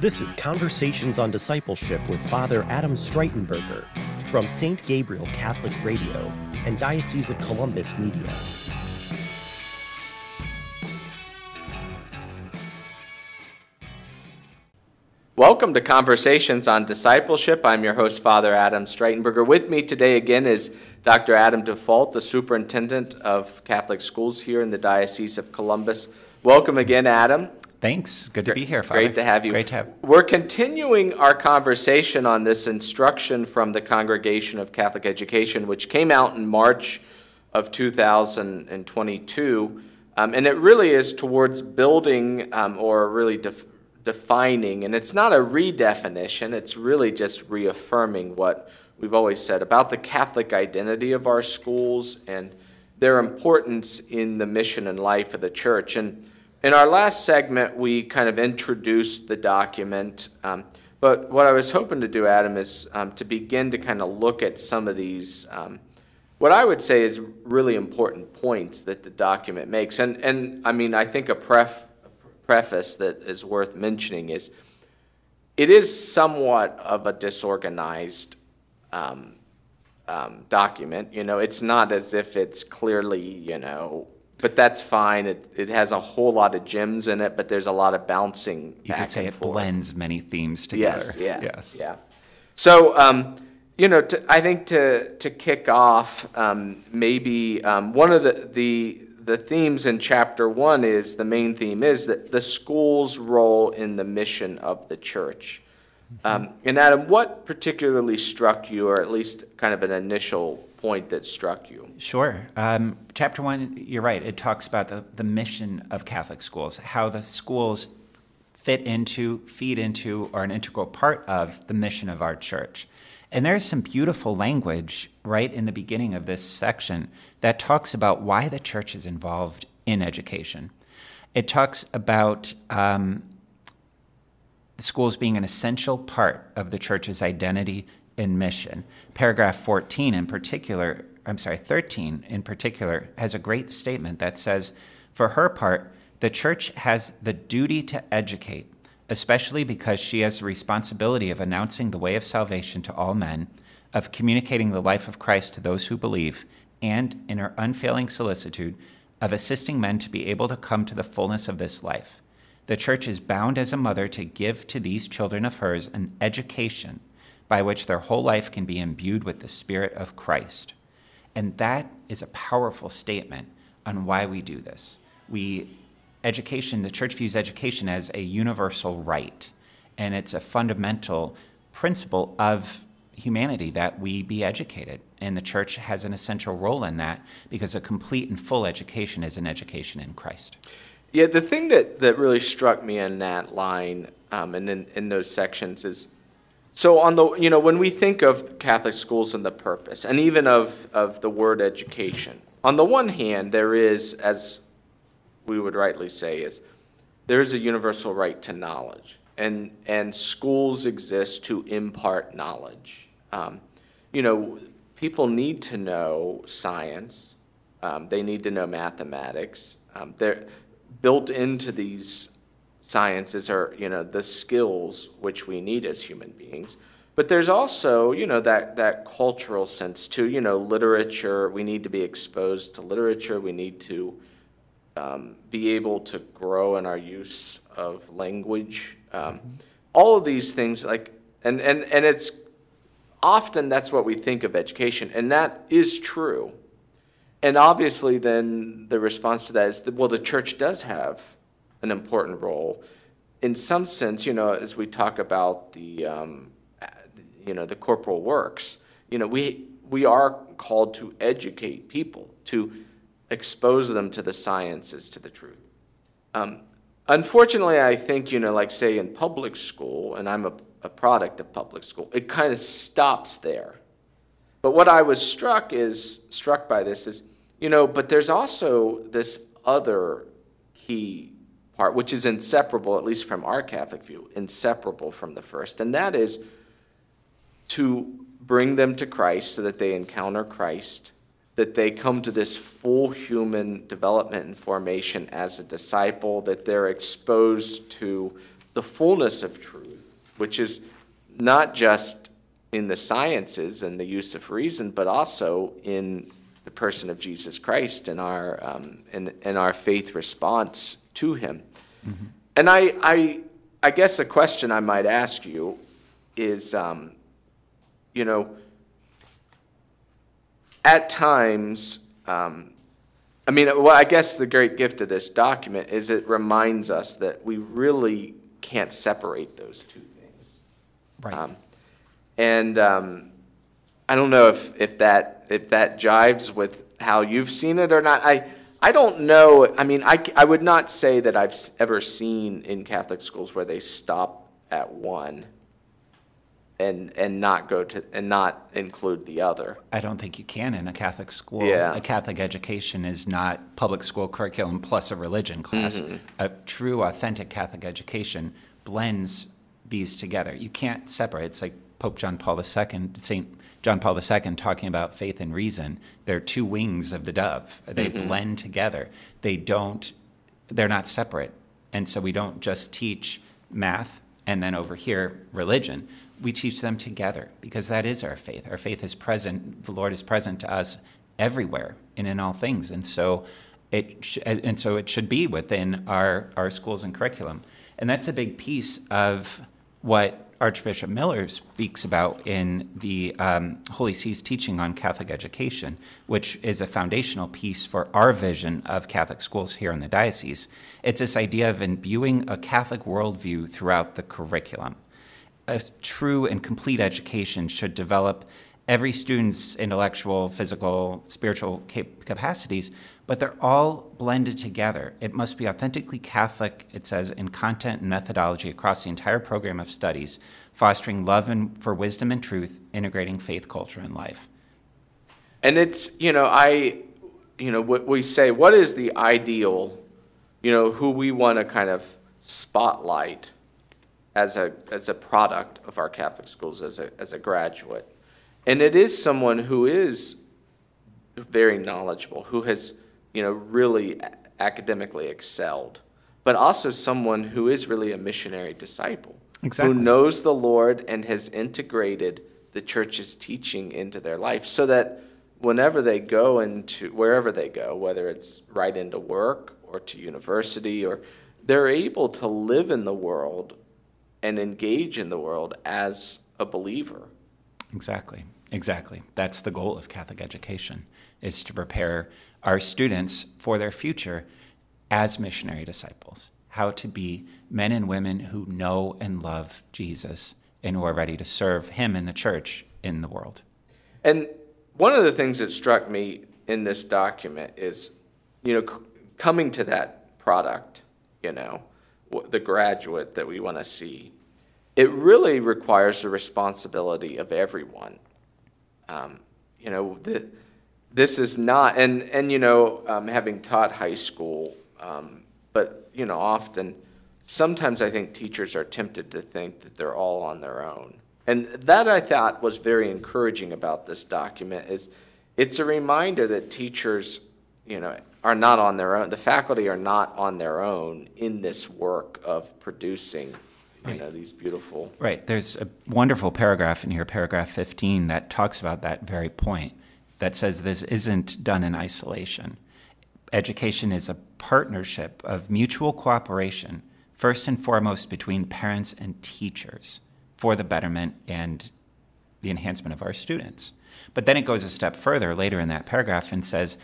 This is Conversations on Discipleship with Father Adam Streitenberger from St. Gabriel Catholic Radio and Diocese of Columbus Media. Welcome to Conversations on Discipleship. I'm your host, Father Adam Streitenberger. With me today again is Dr. Adam Dufault, the Superintendent of Catholic Schools here in the Diocese of Columbus. Welcome again, Adam. Thanks. Good to be here, Father. Great to have you. Great to have. We're continuing our conversation on this instruction from the Congregation of Catholic Education, which came out in March of 2022. Um, and it really is towards building um, or really def- defining, and it's not a redefinition, it's really just reaffirming what we've always said about the Catholic identity of our schools and their importance in the mission and life of the church. And in our last segment, we kind of introduced the document. Um, but what I was hoping to do, Adam, is um, to begin to kind of look at some of these, um, what I would say is really important points that the document makes. And, and I mean, I think a, pref, preface that is worth mentioning is it is somewhat of a disorganized um, um, document. You know, it's not as if it's clearly, you know, but that's fine. It, it has a whole lot of gems in it, but there's a lot of bouncing. You could say it forth. blends many themes together. Yes, yeah, yes, yeah. So, um, you know, to, I think to to kick off, um, maybe um, one of the the the themes in chapter one is the main theme is that the school's role in the mission of the church. Um, and Adam, what particularly struck you, or at least kind of an initial point that struck you? Sure. Um, chapter one, you're right. It talks about the, the mission of Catholic schools, how the schools fit into, feed into, or an integral part of the mission of our church. And there's some beautiful language right in the beginning of this section that talks about why the church is involved in education. It talks about um, schools being an essential part of the church's identity and mission. Paragraph 14 in particular, I'm sorry, 13 in particular, has a great statement that says, for her part, the church has the duty to educate, especially because she has the responsibility of announcing the way of salvation to all men, of communicating the life of Christ to those who believe, and, in her unfailing solicitude, of assisting men to be able to come to the fullness of this life. The church is bound as a mother to give to these children of hers an education by which their whole life can be imbued with the Spirit of Christ. And that is a powerful statement on why we do this. We education, the church views education as a universal right, and it's a fundamental principle of humanity that we be educated. And the church has an essential role in that because a complete and full education is an education in Christ. Yeah, the thing that, that really struck me in that line um, and in, in those sections is so on the you know when we think of Catholic schools and the purpose, and even of of the word education, on the one hand there is, as we would rightly say, is there is a universal right to knowledge, and and schools exist to impart knowledge. Um, you know, people need to know science. Um, they need to know mathematics. Um, they're built into these sciences are, you know, the skills which we need as human beings. But there's also, you know, that, that cultural sense too. You know, literature, we need to be exposed to literature. We need to um, be able to grow in our use of language. Um, all of these things, like, and, and, and it's often that's what we think of education, and that is true. And obviously, then the response to that is that, well, the church does have an important role. In some sense, you know, as we talk about the, um, you know, the corporal works, you know, we, we are called to educate people, to expose them to the sciences, to the truth. Um, unfortunately, I think, you know, like say in public school, and I'm a, a product of public school, it kind of stops there. But what I was struck is struck by this is, you know, but there's also this other key part, which is inseparable, at least from our Catholic view, inseparable from the first, and that is to bring them to Christ so that they encounter Christ, that they come to this full human development and formation as a disciple, that they're exposed to the fullness of truth, which is not just in the sciences and the use of reason, but also in the person of Jesus Christ and our um, and, and our faith response to Him. Mm-hmm. And I, I I guess a question I might ask you is, um, you know, at times, um, I mean, well, I guess the great gift of this document is it reminds us that we really can't separate those two things. Right. Um, and um, I don't know if, if that if that jives with how you've seen it or not. I I don't know. I mean, I, I would not say that I've ever seen in Catholic schools where they stop at one and and not go to and not include the other. I don't think you can in a Catholic school. Yeah. A Catholic education is not public school curriculum plus a religion class. Mm-hmm. A true authentic Catholic education blends these together. You can't separate. It's like Pope John Paul II, Saint John Paul II talking about faith and reason. They're two wings of the dove. They mm-hmm. blend together. They don't. They're not separate. And so we don't just teach math and then over here religion we teach them together because that is our faith. Our faith is present. The Lord is present to us everywhere and in all things, and so it sh- and so it should be within our our schools and curriculum. And that's a big piece of what Archbishop Miller speaks about in the um, Holy See's teaching on Catholic education, which is a foundational piece for our vision of Catholic schools here in the diocese. It's this idea of imbuing a Catholic worldview throughout the curriculum a true and complete education should develop every student's intellectual, physical, spiritual cap- capacities, but they're all blended together. It must be authentically Catholic, it says, in content and methodology across the entire program of studies, fostering love and, for wisdom and truth, integrating faith, culture, and life. And it's, you know, I, you know, what we say, what is the ideal, you know, who we want to kind of spotlight as a, as a product of our Catholic schools as a, as a graduate. And it is someone who is very knowledgeable, who has, you know, really academically excelled, but also someone who is really a missionary disciple. Exactly. Who knows the Lord and has integrated the church's teaching into their life so that whenever they go into wherever they go, whether it's right into work or to university or they're able to live in the world and engage in the world as a believer. Exactly. Exactly. That's the goal of Catholic education is to prepare our students for their future as missionary disciples, how to be men and women who know and love Jesus and who are ready to serve him in the church in the world. And one of the things that struck me in this document is, you know, c- coming to that product, you know, the graduate that we want to see, it really requires the responsibility of everyone. Um, you know, the, this is not, and, and you know, um, having taught high school, um, but, you know, often, sometimes I think teachers are tempted to think that they're all on their own. And that I thought was very encouraging about this document is it's a reminder that teachers, you know, are not on their own. The faculty are not on their own in this work of producing you right. know these beautiful right there's a wonderful paragraph in here paragraph 15 that talks about that very point that says this isn't done in isolation. Education is a partnership of mutual cooperation first and foremost between parents and teachers for the betterment and the enhancement of our students. But then it goes a step further later in that paragraph and says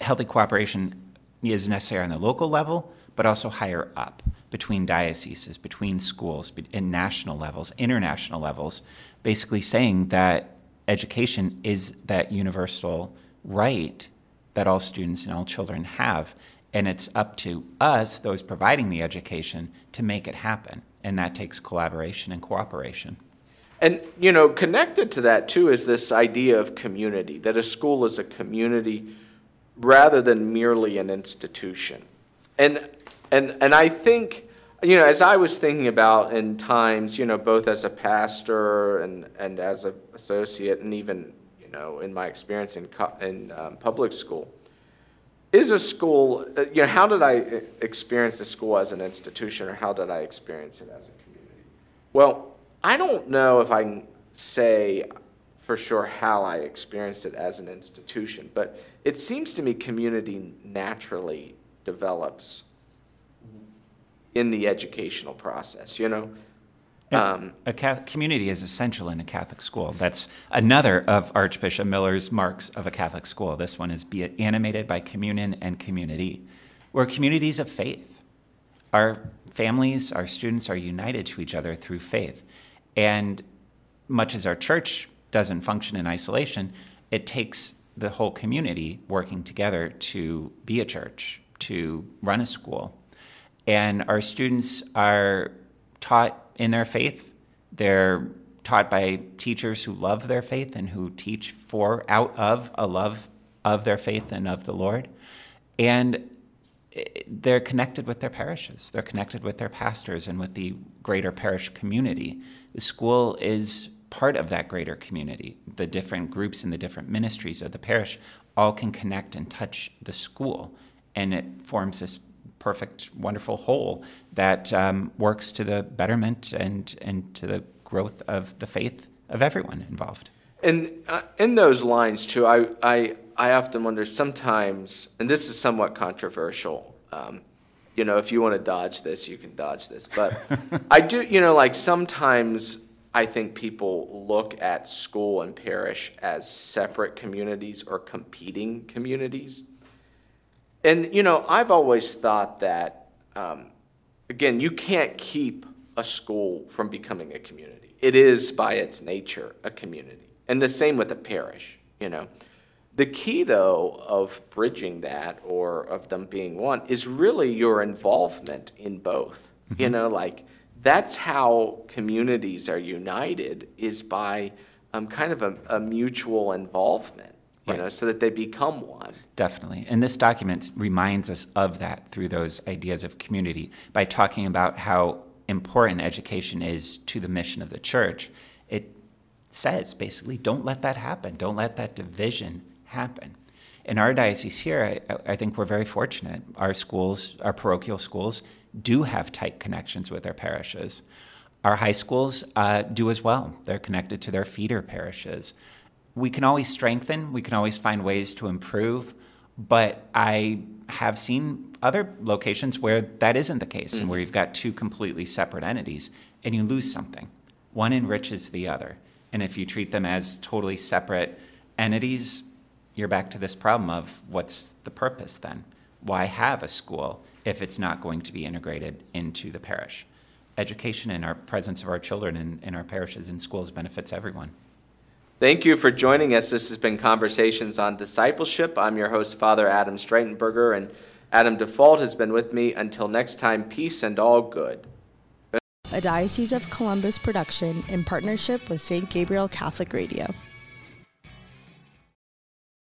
healthy cooperation is necessary on the local level, but also higher up between dioceses, between schools, in national levels, international levels, basically saying that education is that universal right that all students and all children have. And it's up to us, those providing the education, to make it happen. And that takes collaboration and cooperation. And, you know, connected to that too is this idea of community, that a school is a community rather than merely an institution. And, and, and I think, you know, as I was thinking about in times, you know, both as a pastor and, and as an associate, and even, you know, in my experience in, in um, public school, is a school, uh, you know, how did I uh, experience the school as an institution or how did I experience it as a community? Well, I don't know if I can say for sure how I experienced it as an institution, but it seems to me community naturally develops in the educational process, you know? Um, a Catholic community is essential in a Catholic school. That's another of Archbishop Miller's marks of a Catholic school. This one is be animated by communion and community. We're communities of faith. Our families, our students are united to each other through faith. And much as our church doesn't function in isolation, it takes the whole community working together to be a church, to run a school. And our students are taught in their faith. They're taught by teachers who love their faith and who teach for out of a love of their faith and of the Lord. And they're connected with their parishes. They're connected with their pastors and with the greater parish community. The school is part of that greater community. The different groups and the different ministries of the parish all can connect and touch the school, and it forms this perfect, wonderful whole that um, works to the betterment and, and to the growth of the faith of everyone involved. And uh, in those lines, too, I, I, I often wonder sometimes, and this is somewhat controversial. Um, you know, if you want to dodge this, you can dodge this. But I do, you know, like sometimes I think people look at school and parish as separate communities or competing communities. And, you know, I've always thought that, um, again, you can't keep a school from becoming a community. It is, by its nature, a community. And the same with a parish, you know. The key, though, of bridging that or of them being one is really your involvement in both. Mm-hmm. You know, like that's how communities are united is by um, kind of a, a mutual involvement you right. know, so that they become one. Definitely. And this document reminds us of that through those ideas of community by talking about how important education is to the mission of the church. It says basically, don't let that happen. Don't let that division happen. In our diocese here, I, I think we're very fortunate. Our schools, our parochial schools, do have tight connections with their parishes. Our high schools uh, do as well. They're connected to their feeder parishes we can always strengthen, we can always find ways to improve, but I have seen other locations where that isn't the case mm-hmm. and where you've got two completely separate entities and you lose something. One enriches the other. And if you treat them as totally separate entities, you're back to this problem of what's the purpose then? Why have a school if it's not going to be integrated into the parish? Education and our presence of our children in, in our parishes and schools benefits everyone. Thank you for joining us. This has been Conversations on Discipleship. I'm your host, Father Adam Streitenberger, and Adam Dufault has been with me. Until next time, peace and all good. A Diocese of Columbus production in partnership with St. Gabriel Catholic Radio.